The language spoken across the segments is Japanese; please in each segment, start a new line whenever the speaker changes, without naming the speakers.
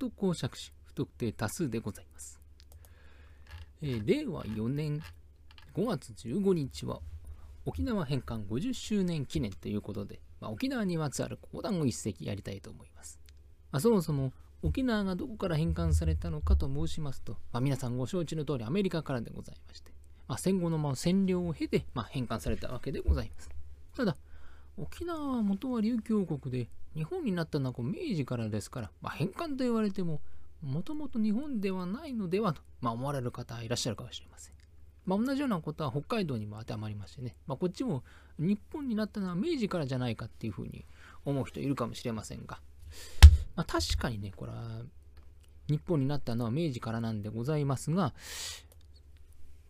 と公爵種不特定多数でございます。えー令和4年5月15日は沖縄返還50周年記念ということで、まあ、沖縄にまつわる講談を一席やりたいと思います。まあ、そもそも沖縄がどこから返還されたのかと申しますと、まあ、皆さんご承知の通りアメリカからでございまして、まあ、戦後のまあ占領を経て、まあ、返還されたわけでございます。ただ、沖縄は元は琉球王国で、日本になったのはこう明治からですから、まあ、返還と言われても、もともと日本ではないのではと、まあ、思われる方いらっしゃるかもしれません。まあ、同じようなことは北海道にも当てはまりましてね、まあ、こっちも日本になったのは明治からじゃないかっていうふうに思う人いるかもしれませんが、まあ、確かにね、これは日本になったのは明治からなんでございますが、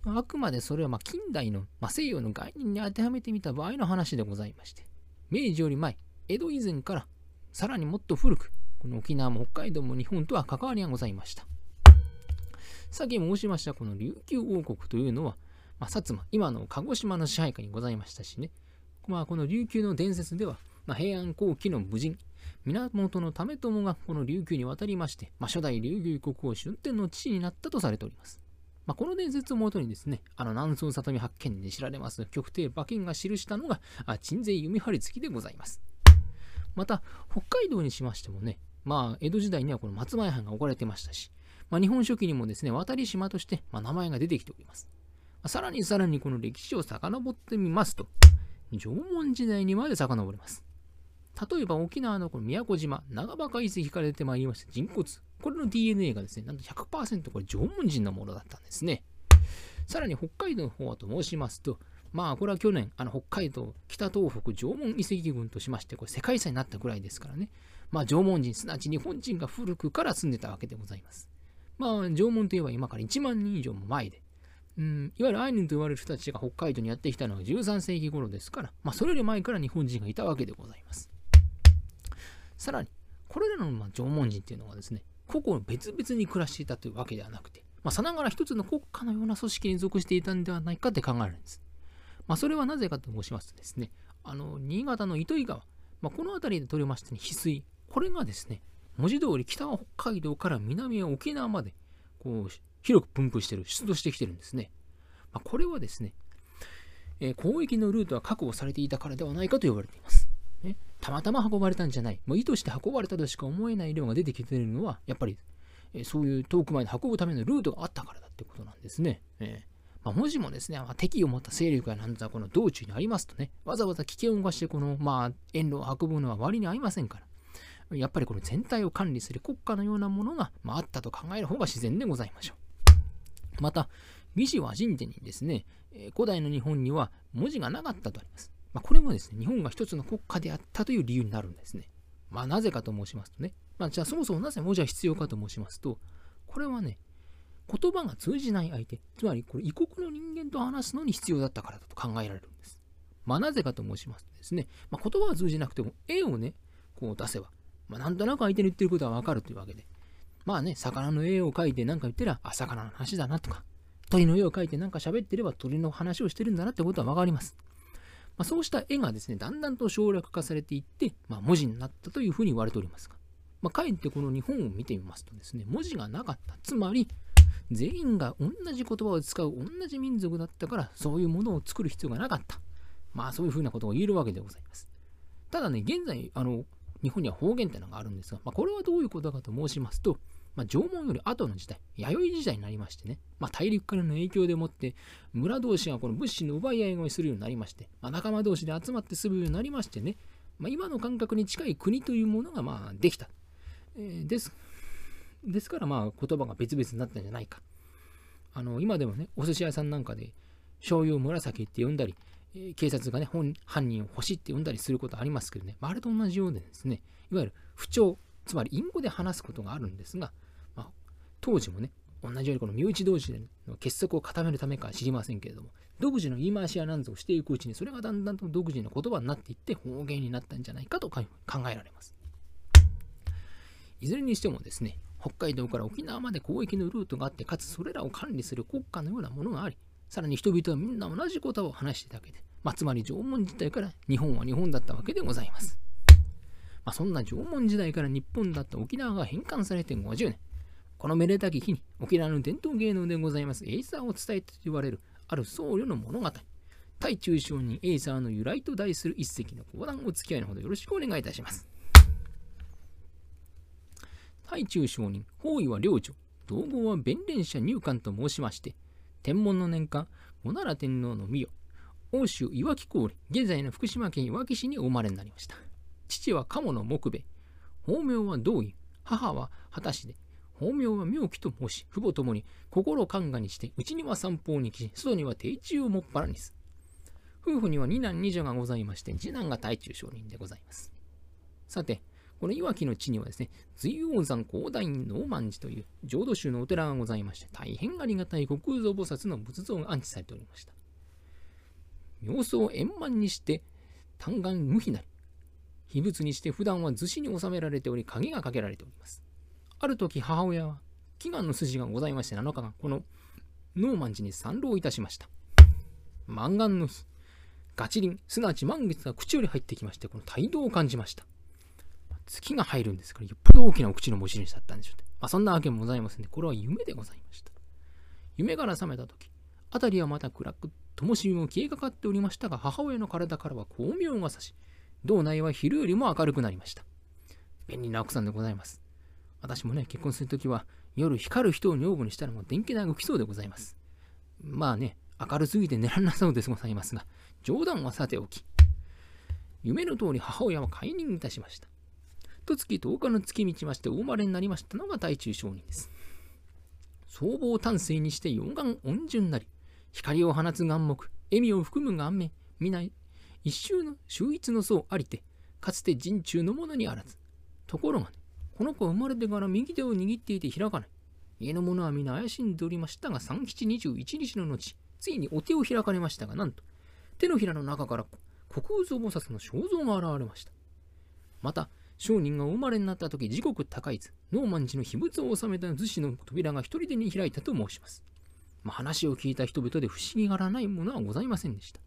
あくまでそれはま近代の、ま、西洋の概念に当てはめてみた場合の話でございまして、明治より前、江戸以前からさらにもっと古く、この沖縄も北海道も日本とは関わりがございました。さっき申しましたこの琉球王国というのは、まあ、薩摩、今の鹿児島の支配下にございましたしね、まあ、この琉球の伝説では、まあ、平安後期の武人、源の為朝がこの琉球に渡りまして、まあ、初代琉球国王春天の父になったとされております。まあ、この伝説をもとにですね、あの南宋里見八犬で知られます極帝馬券が記したのが、鎮西弓張付きでございます。また、北海道にしましてもね、まあ、江戸時代にはこの松前藩が置かれてましたし、まあ、日本書紀にもですね、渡り島として、まあ、名前が出てきております。まあさらにさらにこの歴史を遡ってみますと、縄文時代にまで遡ります。例えば沖縄のこの宮古島、長場遺跡から出てまいりました人骨。これの DNA がですね、なんと100%これ縄文人のものだったんですね。さらに北海道の方はと申しますと、まあこれは去年、あの北海道北東北縄文遺跡群としまして、これ世界遺産になったぐらいですからね。まあ縄文人、すなわち日本人が古くから住んでたわけでございます。まあ縄文といえば今から1万人以上も前で、うん、いわゆるアイヌと言われる人たちが北海道にやってきたのは13世紀頃ですから、まあそれより前から日本人がいたわけでございます。さらに、これらのま縄文人っていうのはですね、個々別々に暮らしていたというわけではなくて、まあ、さながら一つの国家のような組織に属していたんではないかって考えるんです。まあ、それはなぜかと申しますとですね、あの、新潟の糸魚川、まあ、この辺りで取れまして、ね、翡翠、これがですね、文字通り北は北海道から南は沖縄まで、こう、広く分布してる、出土してきてるんですね。まあ、これはですね、えー交易のルートは確保されていたからではないかと言われています。ね、たまたま運ばれたんじゃない、もう意図して運ばれたとしか思えない量が出てきてるのは、やっぱり、えーそういう遠くまで運ぶためのルートがあったからだってことなんですね。えーまあ、もしもですね、まあ、敵を持った勢力がなんだこの道中にありますとね、わざわざ危険を冒してこの、まあ、遠路を運ぶのは割に合いませんから、やっぱりこの全体を管理する国家のようなものが、まあ、あったと考える方が自然でございましょう。また、魏志倭人伝にですね、古代の日本には文字がなかったとあります。まあ、これもですね、日本が一つの国家であったという理由になるんですね。まあ、なぜかと申しますとね、まあ、じゃあそもそもなぜ文字は必要かと申しますと、これはね、言葉が通じない相手、つまりこれ異国の人間と話すのに必要だったからだと考えられるんです。まあ、なぜかと申しますとですね、まあ、言葉は通じなくても絵をね、こう出せば、まあ、なんとなく相手の言ってることはわかるというわけで、まあね、魚の絵を描いて何か言ってりゃ、あ、魚の話だなとか、鳥の絵を描いて何か喋ってれば鳥の話をしてるんだなってことはわかります。まあ、そうした絵がですね、だんだんと省略化されていって、まあ、文字になったというふうに言われておりますが、まあ、かえってこの日本を見てみますとですね、文字がなかった。つまり、全員が同じ言葉を使う同じ民族だったから、そういうものを作る必要がなかった。まあ、そういうふうなことを言えるわけでございます。ただね、現在、あの、日本には方言ってのがあるんですが、まあ、これはどういうことかと申しますと、まあ、縄文より後の時代、弥生時代になりましてね、まあ、大陸からの影響でもって、村同士がこの物資の奪い合いをするようになりまして、まあ、仲間同士で集まって住むようになりましてね、まあ、今の感覚に近い国というものがまあできた。えーです。ですからまあ言葉が別々になったんじゃないか。あの今でもね、お寿司屋さんなんかで醤油を紫って呼んだり、え警察がね、本犯人を星って呼んだりすることありますけどね、まあ、あれと同じようでですね、いわゆる不調、つまり隠語で話すことがあるんですが、まあ、当時もね、同じようにこの身内同士での結束を固めるためか知りませんけれども、独自の言い回しやなんぞをしていくうちに、それがだんだんと独自の言葉になっていって方言になったんじゃないかと考えられます。いずれにしてもですね、北海道から沖縄まで交易のルートがあって、かつそれらを管理する国家のようなものがあり、さらに人々はみんな同じ言葉を話していたわけで、まあ、つまり縄文時代から日本は日本だったわけでございます。まあ、そんな縄文時代から日本だった沖縄が返還されて50年。このめでたき日に沖縄の伝統芸能でございますエイサーを伝えたと言われるある僧侶の物語。対中小人エイサーの由来と題する一席の講談お付き合いのほどよろしくお願いいたします。対中小人、方位は領女、道後は弁連者入管と申しまして、天文の年間、小奈良天皇の御代、欧州いわき郡、現在の福島県いわき市にお生まれになりました。父は鴨の木兵衛、法名は道義、母は果たしで、法名は妙気と申し、父母ともに心を勘がにして、うちには散歩に来し、外には定中をもっぱらにす。夫婦には二男二女がございまして、次男が大中上人でございます。さて、このいわきの地にはですね、随王山広大院の万寺という浄土宗のお寺がございまして、大変ありがたい国空蔵菩薩の仏像が安置されておりました。妙相円満にして、単眼無比なり、秘仏にして普段は図紙に収められており、鍵がかけられております。ある時母親は祈願の筋がございまして7日間このノーマン寺に参籠いたしました満願の日ガチリンすなわち満月が口より入ってきましてこの態度を感じました月が入るんです。からよっぽど大きなお口の持ち主だったんでしょうね、まあ、そんなわけもございませんで、これは夢でございました。夢から覚めた時辺りはまた暗く灯火も消えかかっておりましたが母親の体からは光明が差し道内は昼よりも明るくなりました。便利な奥さんでございます。私もね、結婚するときは、夜光る人を女房にしたらもう電気代が来そうでございます。まあね、明るすぎて寝られなそうですございますが、冗談はさておき、夢の通り母親は解任いたしました。と月10日の月道ましてお生まれになりましたのが大中商人です。僧帽丹水にして四眼温順なり、光を放つ眼目、笑みを含む眼目、皆一周の秀逸の層ありて、かつて人中のものにあらず。ところがね、この子は生まれてから右手を握っていて開かない。家の者は皆怪しんでおりましたが、三吉21日の後、ついにお手を開かれましたが、なんと、手のひらの中から国空蔵菩薩の肖像が現れました。また、商人がお生まれになった時、時刻高い図、ノーマン寺の秘仏を収めた逗子の扉が一人でに開いたと申します。まあ、話を聞いた人々で不思議がらないものはございませんでした。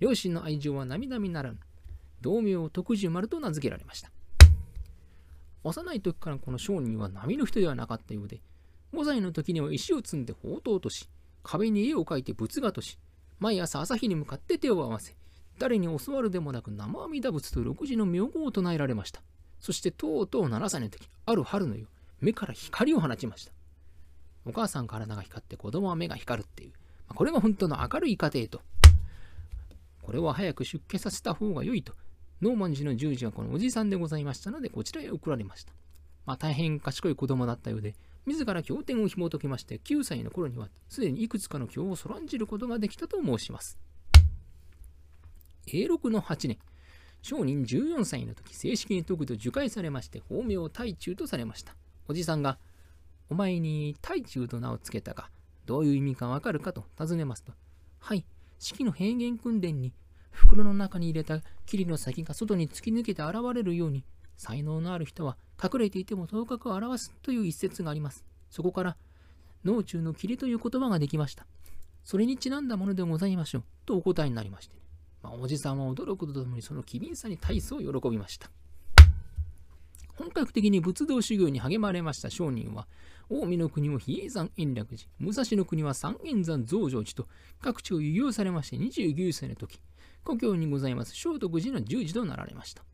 両親の愛情は涙々ならぬ、同名を徳寿丸と名付けられました。幼い時からこの商人は波の人ではなかったようで、5歳の時には石を積んで宝刀とし、壁に絵を描いて仏画とし、毎朝朝日に向かって手を合わせ、誰に教わるでもなく生阿弥陀仏と六時の名号を唱えられました。そしてとうとう7歳の時、ある春の夜、目から光を放ちました。お母さん体が光って子供は目が光るっていう、これが本当の明るい家庭と、これは早く出家させた方が良いとノーマン寺の従事はこのおじさんでございましたので、こちらへ送られました。まあ、大変賢い子供だったようで、自ら経典を紐解きまして、9歳の頃にはすでにいくつかの経をそらんじることができたと申します。永禄の8年、商人14歳の時、正式に解くと受戒されまして、法名を大中とされました。おじさんが、お前に大中と名を付けたが、どういう意味かわかるかと尋ねますと、はい、式の平原訓練に袋の中に入れた霧の先が外に突き抜けて現れるように、才能のある人は隠れていても頭角を表すという一節があります。そこから、脳中の霧という言葉ができました。それにちなんだものでございましょう。とお答えになりまして、ね、まあ、おじさんは驚くとともにその機敏さに大層喜びました。本格的に仏道修行に励まれました商人は、近江の国を比叡山延暦寺、武蔵の国は三円山増上寺と各地を輸入されまして29歳の時、故郷にございます聖徳寺の十字となられました。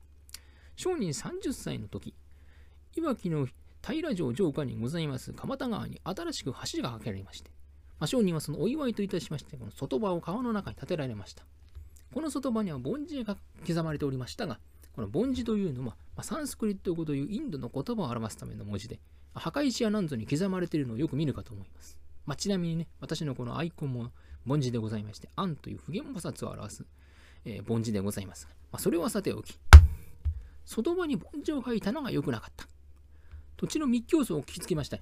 商人30歳の時、いわきの平城城下にございます蒲田川に新しく橋が架けられまして、まあ、商人はそのお祝いといたしまして、この外場を川の中に建てられました。この外場には梵字が刻まれておりましたが、この梵字というのは、ま、サンスクリット語というインドの言葉を表すための文字で、墓石や何ぞに刻まれているのをよく見るかと思います。まあ、ちなみにね、私のこのアイコンも梵字でございまして、アンという普賢菩薩を表すえー、凡字でございます、まあ、それはさておき、外場に凡字を書いたのが良くなかった。土地の密教層を聞きつけました。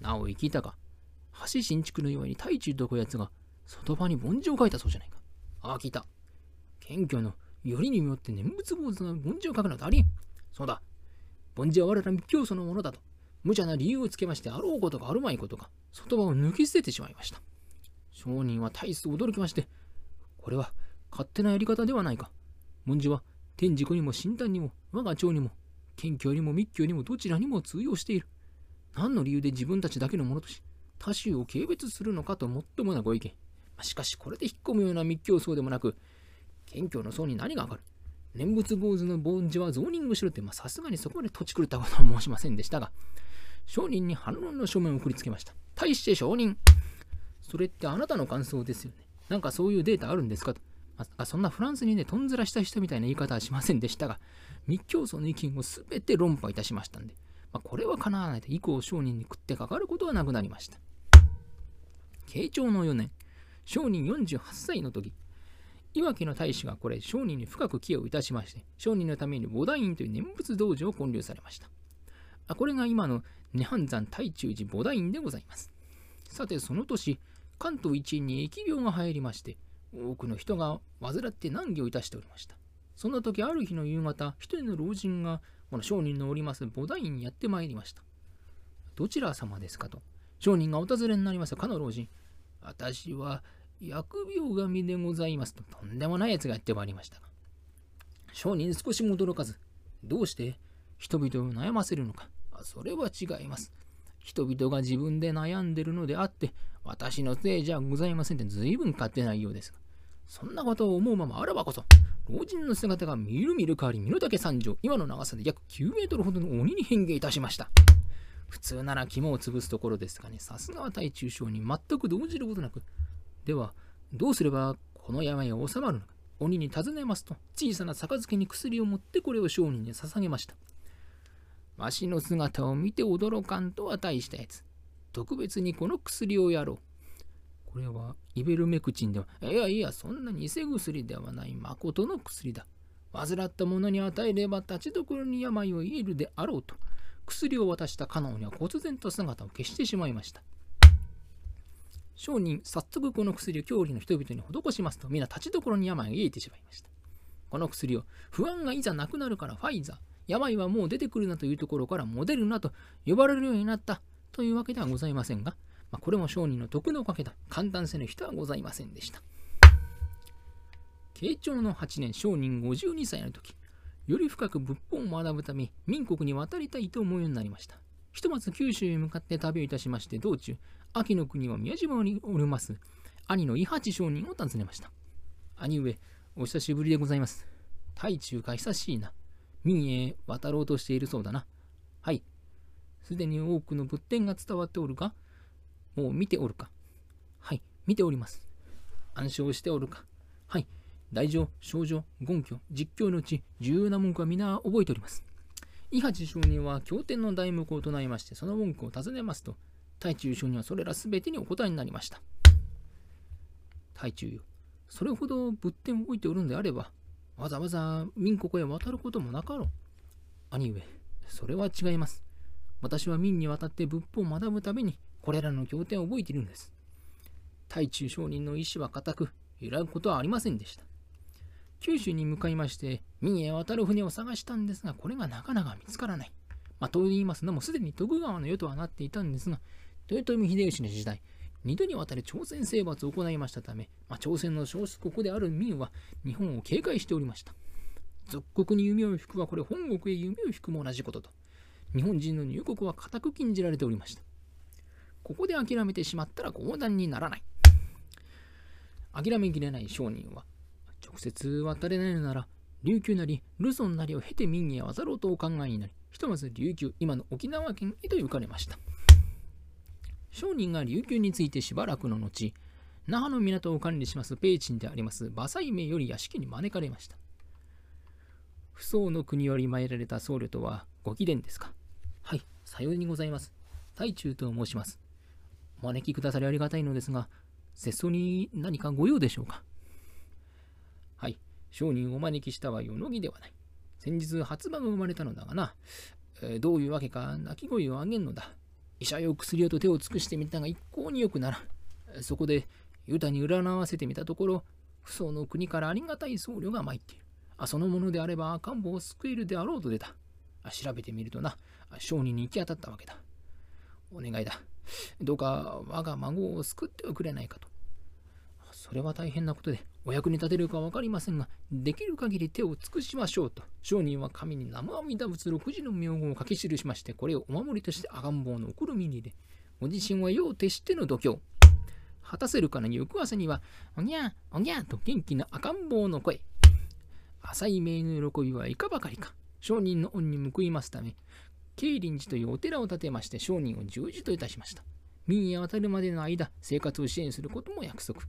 なお、聞いたか。橋新築のように太中とこやつが外場に凡字を書いたそうじゃないか。ああ、聞いた。謙虚のよりによって念仏坊主が凡字を書くのだありん。そうだ。凡字は我ら密教祖のものだと。無茶な理由をつけまして、あろうことかあるまいことか、外場を抜き捨ててしまいました。商人は大層驚きまして、これは勝手なやり方ではないか。文字は、天竺にも新丹にも我が町にも謙虚にも密教にもどちらにも通用している。何の理由で自分たちだけのものとし、他州を軽蔑するのかともっともなご意見。しかしこれで引っ込むような密教僧でもなく、謙虚の僧に何がわかる？念仏坊主の凡事はゾーニングしろって、さすがにそこまで土地狂ったことは申しませんでしたが、商人に反論の書面を送りつけました。対して証人それってあなたの感想ですよね。なんかそういうデータあるんですかと。あそんなフランスにね、とんずらした人みたいな言い方はしませんでしたが、密教僧の意見をすべて論破いたしましたんで、まあ、これはかなわないと以降商人に食ってかかることはなくなりました。慶長の4年、商人48歳の時、岩木の大使がこれ、商人に深く寄与いたしまして、商人のために菩提院という念仏道場を建立されました。あこれが今の涅槃山大中寺菩提院でございます。さて、その年、関東一円に疫病が入りまして、多くの人が患って難儀をいたしておりました。その時、ある日の夕方、一人の老人が、この商人のおります菩提院にやってまいりました。どちら様ですかと。商人がお尋ねになりますかの老人。私は疫病神でございますと、とんでもない奴がやってまいりましたが。商人少しも驚かず、どうして人々を悩ませるのか。それは違います。人々が自分で悩んでるのであって、私のせいじゃございませんって随分勝手ないようですが。そんなことを思うままあらばこそ、老人の姿がみるみる変わり、身の丈三丈、今の長さで約9メートルほどの鬼に変形いたしました。普通なら肝を潰すところですがね、さすがは大中小に全く動じることなく、では、どうすればこの病が収まるのか。鬼に尋ねますと、小さな杯に薬を持ってこれを商人に捧げました。わしの姿を見て驚かんとは大したやつ。特別にこの薬をやろう。これはイベルメクチンでは、いやいや、そんな偽薬ではない、誠の薬だ。患った者に与えれば立ちどころに病を癒えるであろうと、薬を渡したカノンには忽然と姿を消してしまいました。商人、早速この薬を郷里の人々に施しますと、皆立ちどころに病が癒えてしまいました。この薬を、不安がいざなくなるからファイザー、病はもう出てくるなというところからモデルナと呼ばれるようになったというわけではございませんが、まあ、これも商人の徳のおかげだ。簡単せぬ人はございませんでした。慶長の8年、商人52歳の時、より深く仏法を学ぶため、民国に渡りたいと思うようになりました。ひとまず九州へ向かって旅をいたしまして、道中、秋の国は宮島におります、兄の伊八商人を訪ねました。兄上、お久しぶりでございます。大中か久しいな。民へ渡ろうとしているそうだな。はい。すでに多くの仏典が伝わっておるかもう見ておるかはい、見ております。暗唱しておるかはい。大乗、症状、言挙、実況のうち重要な文句は皆覚えております。伊八上人は経典の題目を唱えまして、その文句を尋ねますと、大中将人はそれらすべてにお答えになりました。大中よ、それほど仏典を置いておるんであれば、わざわざ民国へ渡ることもなかろう。兄上、それは違います。私は民に渡って仏法を学ぶために、これらの経典を覚えているんです。大中商人の意志は固く、揺らぐことはありませんでした。九州に向かいまして、民へ渡る船を探したんですが、これがなかなか見つからない。まあ、と言いますのも、すでに徳川の世とはなっていたんですが、豊臣秀吉の時代、二度にわたり朝鮮征伐を行いましたため、まあ、朝鮮の少数国である民は日本を警戒しておりました。属国に弓を引くはこれ本国へ弓を引くも同じことと、日本人の入国は固く禁じられておりました。ここで諦めてしまったら講談にならない。諦めきれない商人は、直接渡れないのなら、琉球なり、ルソンなりを経て民へ渡ろうとお考えになり、ひとまず琉球、今の沖縄県へと行かれました。商人が琉球についてしばらくの後、那覇の港を管理しますペイチンであります馬祭名より屋敷に招かれました。不相の国より参られた僧侶とはご貴殿ですか？はい、さようにございます。大中と申します。お招きくださりありがたいのですが、節操に何かご用でしょうか？はい、商人をお招きしたはよのぎではない。先日初馬が生まれたのだがな、えー、どういうわけか泣き声を上げんのだ。医者用薬屋と手を尽くしてみたが一向によくならん。そこで、ユタに占わせてみたところ、不相の国からありがたい僧侶が参っている。あそのものであれば赤ん坊を救えるであろうと出た。調べてみるとな、商人に行き当たったわけだ。お願いだ。どうか我が孫を救ってはくれないかと。それは大変なことで、お役に立てるか分かりませんが、できる限り手を尽くしましょうと、商人は神に生阿弥陀仏六時の名号を書き記しまして、これをお守りとして赤ん坊の送る身に入れ、ご自身は世を徹しての度胸。果たせるかな翌朝には、おにゃおにゃと元気な赤ん坊の声。浅い命の喜びはいかばかりか。商人の恩に報いますため、慶林寺というお寺を建てまして商人を従事といたしました。民へ渡るまでの間、生活を支援することも約束。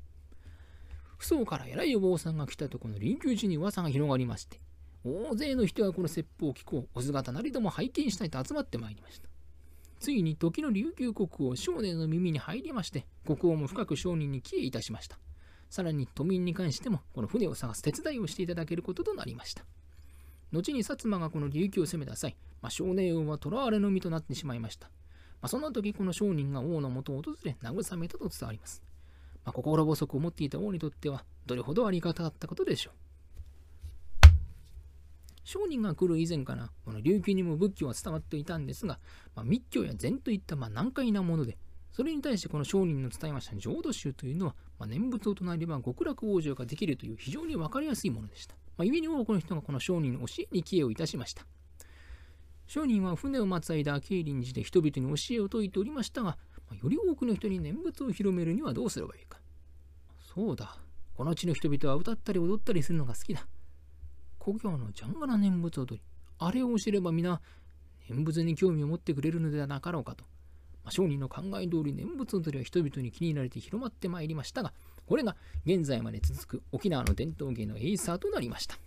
不相から偉いお坊さんが来たとこの臨宮寺に噂が広がりまして、大勢の人がこの説法を聞こう、お姿なりとも拝見したいと集まってまいりました。ついに時の琉球国王少年の耳に入りまして、国王も深く商人に帰依いたしました。さらに都民に関しても、この船を探す手伝いをしていただけることとなりました。後に薩摩がこの琉球を攻めた際、まあ、少年王は囚われの身となってしまいました。まあ、その時この商人が王のもとを訪れ慰めたと伝わります。まあ、心細く思っていた王にとってはどれほどありがたかったことでしょう。商人が来る以前からこの琉球にも仏教は伝わっていたんですが、まあ、密教や禅といったま難解なものでそれに対してこの商人の伝えました浄土宗というのは、ま念仏を唱えれば極楽往生ができるという非常に分かりやすいものでした。まあ、故に多くの人がこの商人の教えに帰依をいたしました。商人は船を待つ間、慶林寺で人々に教えを説いておりましたが、より多くの人に念仏を広めるにはどうすればいいか。そうだ、この地の人々は歌ったり踊ったりするのが好きだ。故郷のジャンガラ念仏踊り、あれを知れば皆、念仏に興味を持ってくれるのではなかろうかと。まあ、商人の考え通り念仏踊りは人々に気に入られて広まってまいりましたが、これが現在まで続く沖縄の伝統芸のエイサーとなりました。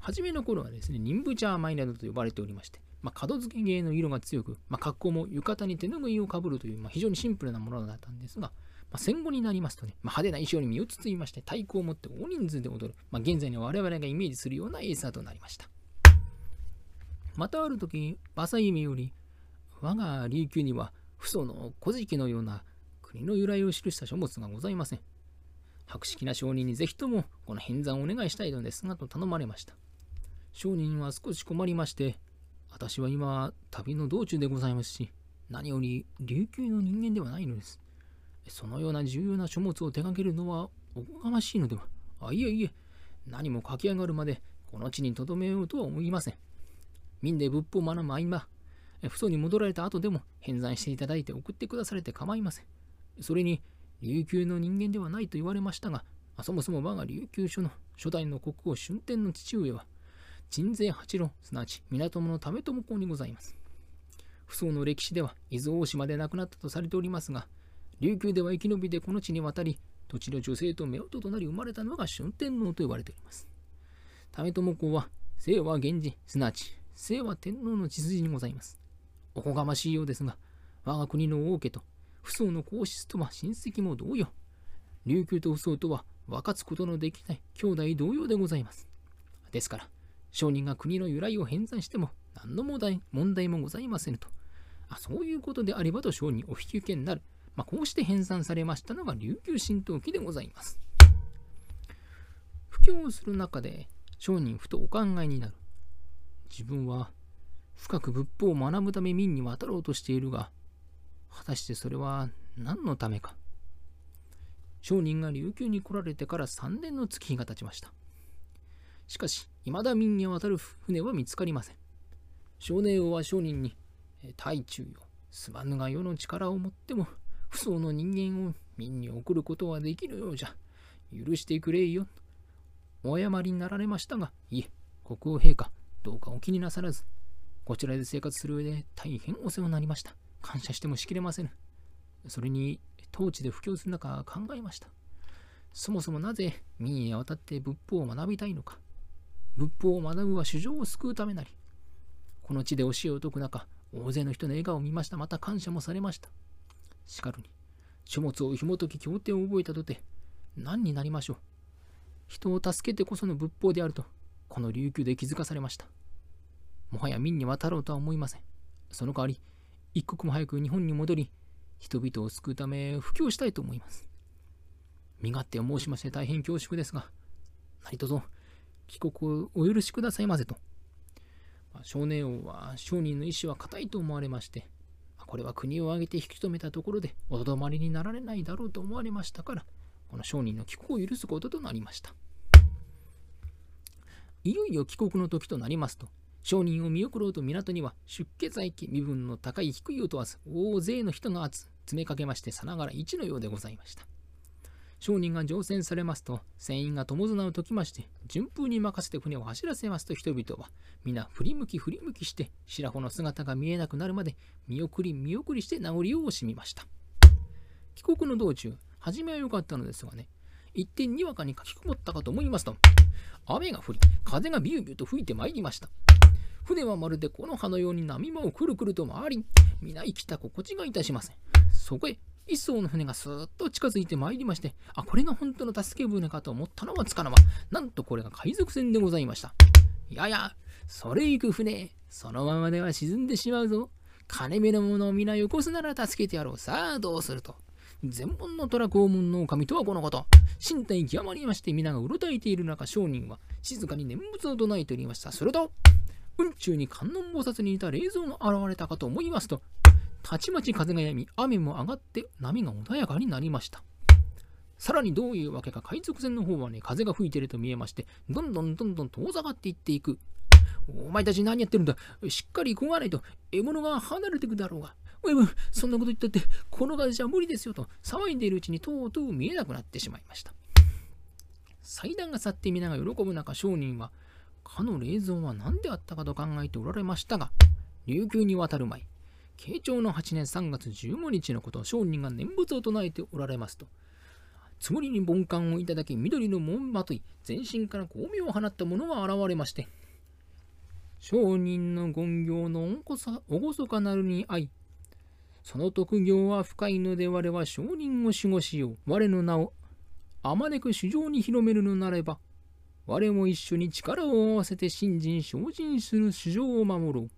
初めの頃はですね、ニンブチャーマイなどと呼ばれておりまして、まあ、角付け芸の色が強く、まあ、格好も浴衣に手ぬぐいをかぶるという、まあ、非常にシンプルなものだったんですが、まあ、戦後になりますとね、まあ、派手な衣装に身を包みまして太鼓を持って大人数で踊る、まあ、現在の我々がイメージするようなエーサーとなりました。またある時、正夢より、我が琉球には、父祖の古事記のような国の由来を記した書物がございません。博識な商人にぜひともこの返残をお願いしたいのですがと頼まれました。商人は少し困りまして、私は今、旅の道中でございますし、何より琉球の人間ではないのです。そのような重要な書物を手掛けるのはおこがましいのでは。あ、いえいえ、何も書き上がるまでこの地に留めようとは思いません。民で仏法を学ぶ合間、父祖に戻られた後でも返済していただいて送ってくだされて構いません。それに、琉球の人間ではないと言われましたが、そもそも我が琉球書の初代の国王春天の父上は、鎮西八郎、すなわち港の為朝公にございます。不相の歴史では伊豆大島で亡くなったとされておりますが、琉球では生き延びてこの地に渡り、土地の女性と夫婦となり生まれたのが春天皇と呼ばれております。為朝公は、清和源氏、すなわち清和天皇の血筋にございます。おこがましいようですが、我が国の王家と不相の皇室とは親戚も同様。琉球と不相とは分かつことのできない兄弟同様でございます。ですから、商人が国の由来を編纂しても何の問題問題もございませんと。あそういうことであればと商人お引き受けになる。まあ、こうして編纂されましたのが琉球新陶器でございます。布教をする中で商人ふとお考えになる。自分は深く仏法を学ぶため民に渡ろうとしているが、果たしてそれは何のためか。商人が琉球に来られてから3年の月日が経ちました。しかし、未だ民に渡る船は見つかりません。少年王は商人に、大中よ、すまぬが世の力をもっても、不相の人間を民に送ることはできるようじゃ。許してくれよ。お謝りになられましたが、いえ、国王陛下、どうかお気になさらず、こちらで生活する上で大変お世話になりました。感謝してもしきれません。それに、統治で布教する中考えました。そもそもなぜ民へ渡って仏法を学びたいのか。仏法を学ぶは主情を救うためなり。この地で教えを説く中、大勢の人の笑顔を見ました。また感謝もされました。しかるに、書物を紐解き経典を覚えたとて、何になりましょう。人を助けてこその仏法であると、この琉球で気づかされました。もはや民に渡ろうとは思いません。その代わり、一刻も早く日本に戻り、人々を救うため布教したいと思います。身勝手を申しまして大変恐縮ですが、何卒帰国をお許しくださいませと。ま少年王は商人の意志は固いと思われまして、これは国を挙げて引き止めたところでおとどまりになられないだろうと思われましたから、この商人の帰国を許すこととなりました。いよいよ帰国の時となりますと、商人を見送ろうと港には出家在家身分の高い低いを問わず大勢の人が集詰めかけましてさながら一のようでございました。商人が乗船されますと船員が友綱を解きまして順風に任せて船を走らせますと人々は皆振り向き振り向きして白穂の姿が見えなくなるまで見送り見送りして名残を惜しみました。帰国の道中、初めは良かったのですがね、一点にわかに書きこもったかと思いますと、雨が降り、風がビュービューと吹いてまいりました。船はまるでこの葉のように波間をくるくると回り、皆生きた心地がいたしません。そこへ、一艘の船がスーッと近づいてまいりまして、あ、これが本当の助け舟かと思ったのはつかの間、なんとこれが海賊船でございました。いやや、それ行く船、そのままでは沈んでしまうぞ。金目のものを皆よこすなら助けてやろう。さあ、どうすると。全本の虎公門の神とはこのこと。身体極まりまして皆がうろたえている中、商人は静かに念仏を唱えておりました。すると、雲中に観音菩薩に似た霊像が現れたかと思いますと、たちまち風が止み、雨も上がって波が穏やかになりました。さらにどういうわけか海賊船の方はね、風が吹いてると見えまして、どんどんどんどん遠ざかっていっていく。お前たち何やってるんだ？しっかり食わないと獲物が離れてくだろうが。おいそんなこと言ったって、この風じゃ無理ですよと騒いでいるうちにとうとう見えなくなってしまいました。祭壇が去って皆が喜ぶ中、商人は、かの霊像は何であったかと考えておられましたが、琉球に渡る前、慶長の8年3月15日のこと商人が念仏を唱えておられますと、つもりに凡感をいただき、緑の門まとい、全身から光明を放った者が現れまして、商人の権行のおごそかなるに愛、その特業は深いので我は商人を守護しよう。我の名をあまねく主上に広めるのなれば、我も一緒に力を合わせて新人精進する主上を守ろう。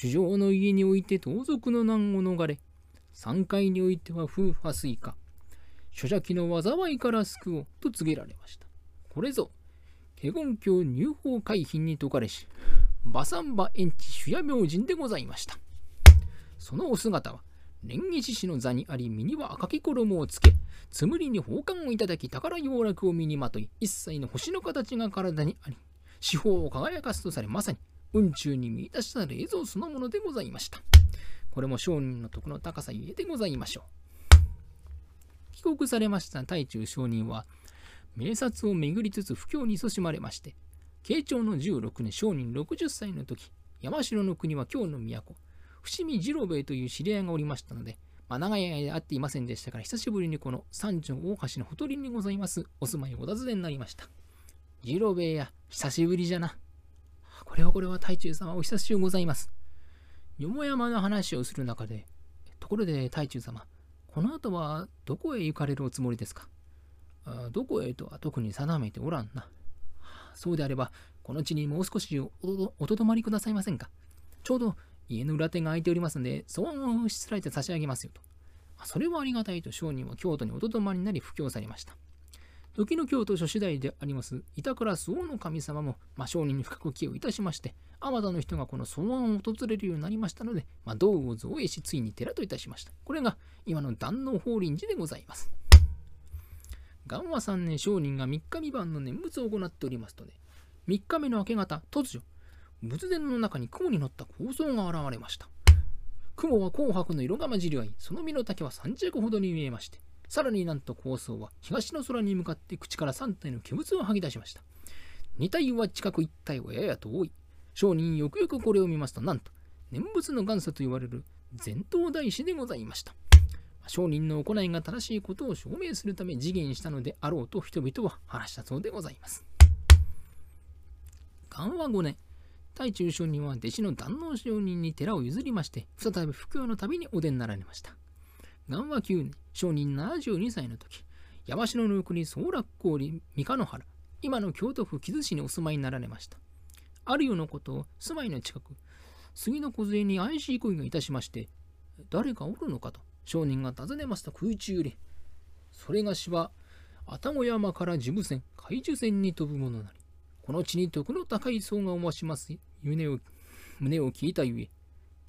主上の家において盗賊の難を逃れ、三階においては風破水化。諸邪気の災いから救おうと告げられました。これぞ、華厳教入法海浜に説かれし、馬三馬延地主夜明神でございました。そのお姿は、蓮華獅子の座にあり身には赤き衣をつけつむりに宝冠をいただき宝洋楽を身にまとい一切の星の形が体にあり四方を輝かすとされまさに宇宙に見出した冷蔵そのものでございましたこれも商人の徳の高さゆえでございましょう帰国されました大中商人は名察を巡りつつ不況に勤しまれまして慶長の16年商人60歳の時山城の国は京の都伏見次郎兵衛という知り合いがおりましたので、まあ、長い間会っていませんでしたから、久しぶりにこの三条大橋のほとりにございます、お住まいをお尋ねになりました。次郎兵衛や、久しぶりじゃな。これはこれは太中様、お久しゅうございます。よも山の話をする中で、ところで太中様、この後はどこへ行かれるおつもりですか？あどこへとは特に定めておらんな。そうであれば、この地にもう少しおとどまりくださいませんか？ちょうど家の裏手が空いておりますので、そうしつらえて差し上げますよと。それはありがたいと商人は京都におとどまりになり布教されました。時の京都諸次第であります板倉周防の神様も、まあ、商人に深く寄与いたしまして、あまたの人がこの草案を訪れるようになりましたので、まあ、道を造営し、ついに寺といたしました。これが今の壇能法輪寺でございます。元和3年商人が3日未晩の念仏を行っておりますとね、3日目の明け方、突如、仏殿の中に雲に乗った高僧が現れました。雲は紅白の色が混じり合い、その身の丈は3尺ほどに見えまして、さらになんと高僧は東の空に向かって口から3体の化物を吐き出しました。2体は近く1体はやや遠い。商人よくよくこれを見ますと、なんと、念仏の元祖と言われる前頭大師でございました。商人の行いが正しいことを証明するため次元したのであろうと人々は話したそうでございます。元和5年、対中将人は弟子の壇能上人に寺を譲りまして、再び布教の旅にお出になられました。元和9年、商人72歳の時、山城の国総楽郡三日野原、今の京都府木津市にお住まいになられました。あるようなことを住まいの近く、杉の梢に怪しい声がいたしまして、誰かおるのかと商人が尋ねますと空中より、それがしは、愛宕山から樹部船、海樹船に飛ぶものなり、この地に徳の高い層がおまします。胸を胸を聞いたゆえ、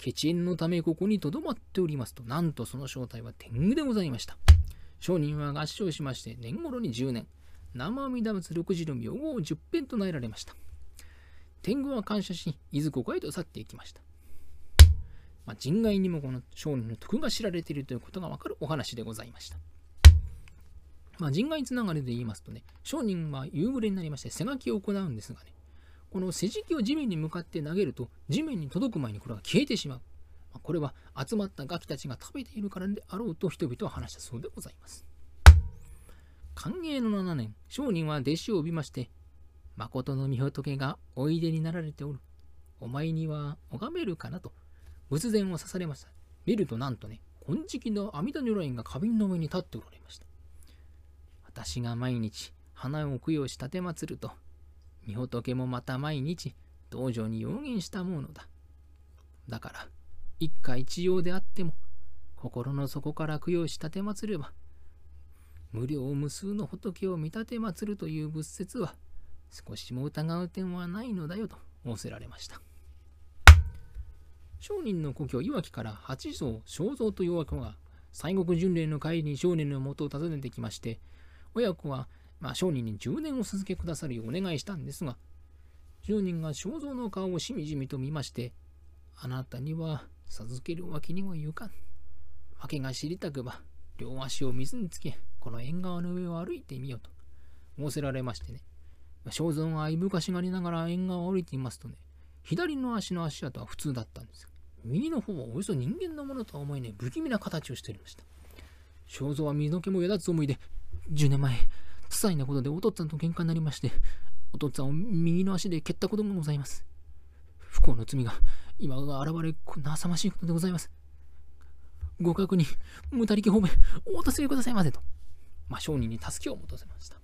ケチエンのためここにとどまっておりますと、なんとその正体は天狗でございました。商人は合唱しまして年頃に10年。生阿弥陀仏六時の名号を10編唱えられました。天狗は感謝し伊豆国へと去っていきました、まあ、人外にもこの商人の徳が知られているということがわかるお話でございました。まあ、人外つながりで言いますとね、商人は夕暮れになりまして背書きを行うんですがね、この背敷きを地面に向かって投げると、地面に届く前にこれが消えてしまう。ま、これは集まったガキたちが食べているからであろうと人々は話したそうでございます。寛永の7年、商人は弟子を呼びまして、誠の御仏がおいでになられておる。お前には拝めるかなと、仏前を刺されました。見るとなんとね、金色の阿弥陀如来が花瓶の上に立っておられました。私が毎日花を供養し立てまつると、御仏もまた毎日道場に要言したものだ。だから、一家一葉であっても、心の底から供養し立てまつれば、無料無数の仏を見立てまつるという仏説は、少しも疑う点はないのだよと仰せられました。商人の故郷いわきから八蔵正蔵という親子が西国巡礼の帰りに少年のもとを訪ねてきまして親子は、まあ、商人に10年を続けくださるようお願いしたんですが、商人が肖像の顔をしみじみと見まして、あなたには授けるわけにはいかん。訳が知りたくば、両足を水につけ、この縁側の上を歩いてみようと仰せられましてね、肖像がいぶかしがりながら縁側を歩いていますとね、左の足の足跡は普通だったんです右の方はおよそ人間のものとは思えない不気味な形をしておりました。肖像は身の毛もよだつ思いで、10年前、些細なことでお父っつぁんと喧嘩になりまして、お父っつぁんを右の足で蹴ったことがございます。不幸の罪が今が現れ、こんな浅ましいことでございます。ご確認、無他力方面、お助けくださいませと。まあ、商人に助けを求めました。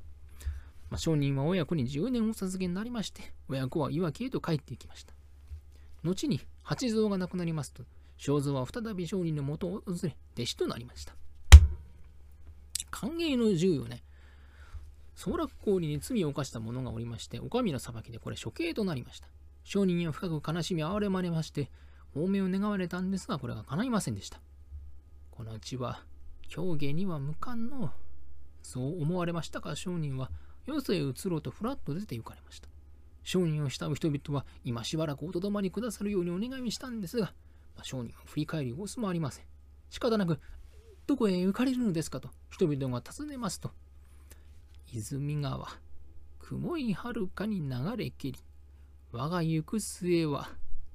まあ、商人は親子に10年お授けになりまして、親子はいわきへと帰っていきました。後に八蔵が亡くなりますと、正蔵は再び商人のもとを訪れ、弟子となりました。歓迎の14年、総楽氷に罪を犯した者がおりまして、お上の裁きでこれ処刑となりました。商人には深く悲しみ哀れまれまして、亡命を願われたんですが、これが叶いませんでした。このうちは、狂言には無関の、そう思われましたが、商人は、余生へ移ろうとふらっと出て行かれました。商人を慕う人々は、今しばらくおとどまりくださるようにお願いしたんですが、まあ、商人は振り返り様子もありません。仕方なく、どこへ行かれるのですかと人々が尋ねますと、泉川、雲いはるかに流れきり、我が行く末は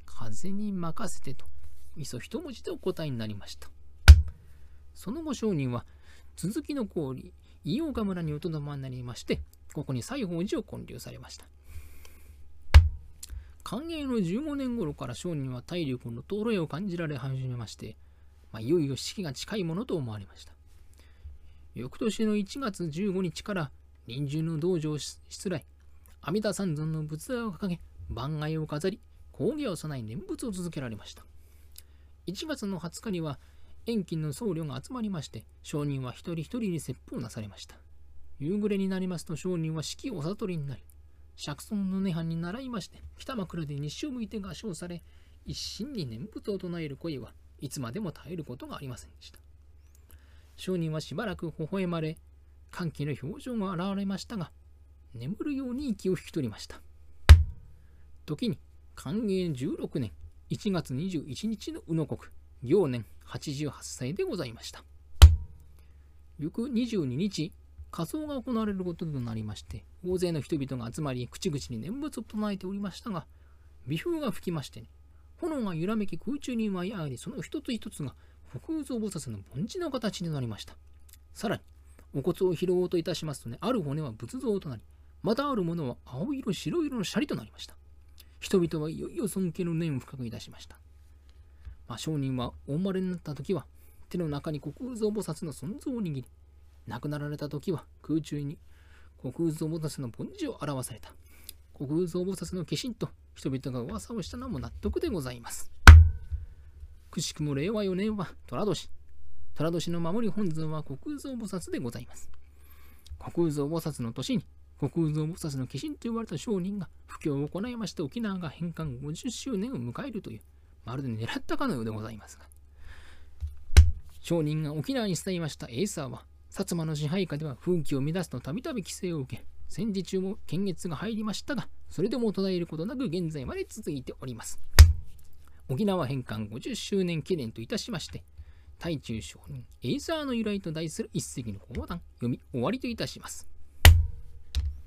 風に任せてと、いそ一文字でお答えになりました。その後商人は続きの氷、伊岡村におとどまになりまして、ここに西宝寺を建立されました。寛永の15年頃から商人は体力の衰えを感じられ始めまして、まあ、いよいよ式が近いものと思われました。翌年の1月15日から臨終の道場失礼、阿弥陀三尊の仏像を掲げ、番外を飾り、講義を備え念仏を続けられました。1月の20日には、遠近の僧侶が集まりまして、商人は一人一人に説法なされました。夕暮れになりますと商人は式をお悟りになり、釈尊の涅槃に習いまして、北枕で日照向いて合唱され、一心に念仏を唱える声はいつまでも耐えることがありませんでした。商人はしばらく微笑まれ、歓喜の表情が現れましたが、眠るように息を引き取りました。時に、寛永16年1月21日の宇野国、行年88歳でございました。翌22日、仮装が行われることとなりまして、大勢の人々が集まり、口々に念仏を唱えておりましたが、微風が吹きましてね、炎が揺らめき空中に舞い上がり、その一つ一つが北空蔵菩薩の盆地の形になりました。さらに、お骨を拾おうといたしますとね、ある骨は仏像となり、またあるものは青色、白色のシャリとなりました。人々はいよいよ尊敬の念を深くいたしました。まあ、商人はお生まれになった時は、手の中に国空蔵菩薩の尊像を握り、亡くなられた時は空中に国空蔵菩薩の盆地を表された。国空蔵菩薩の化身と人々が噂をしたのも納得でございます。くしくも令和4年は寅年。寅年の守り本尊は国蔵菩薩でございます。国蔵菩薩の年に、国蔵菩薩の化身と呼ばれた商人が布教を行いまして沖縄が返還50周年を迎えるという、まるで狙ったかのようでございますが。商人が沖縄に伝えましたエイサーは、薩摩の支配下では風紀を乱すとたびたび規制を受け、戦時中も検閲が入りましたが、それでも途絶えることなく現在まで続いております。沖縄返還50周年記念といたしまして、対中将人エイザーの由来と題する一石の講談読み終わりといたします。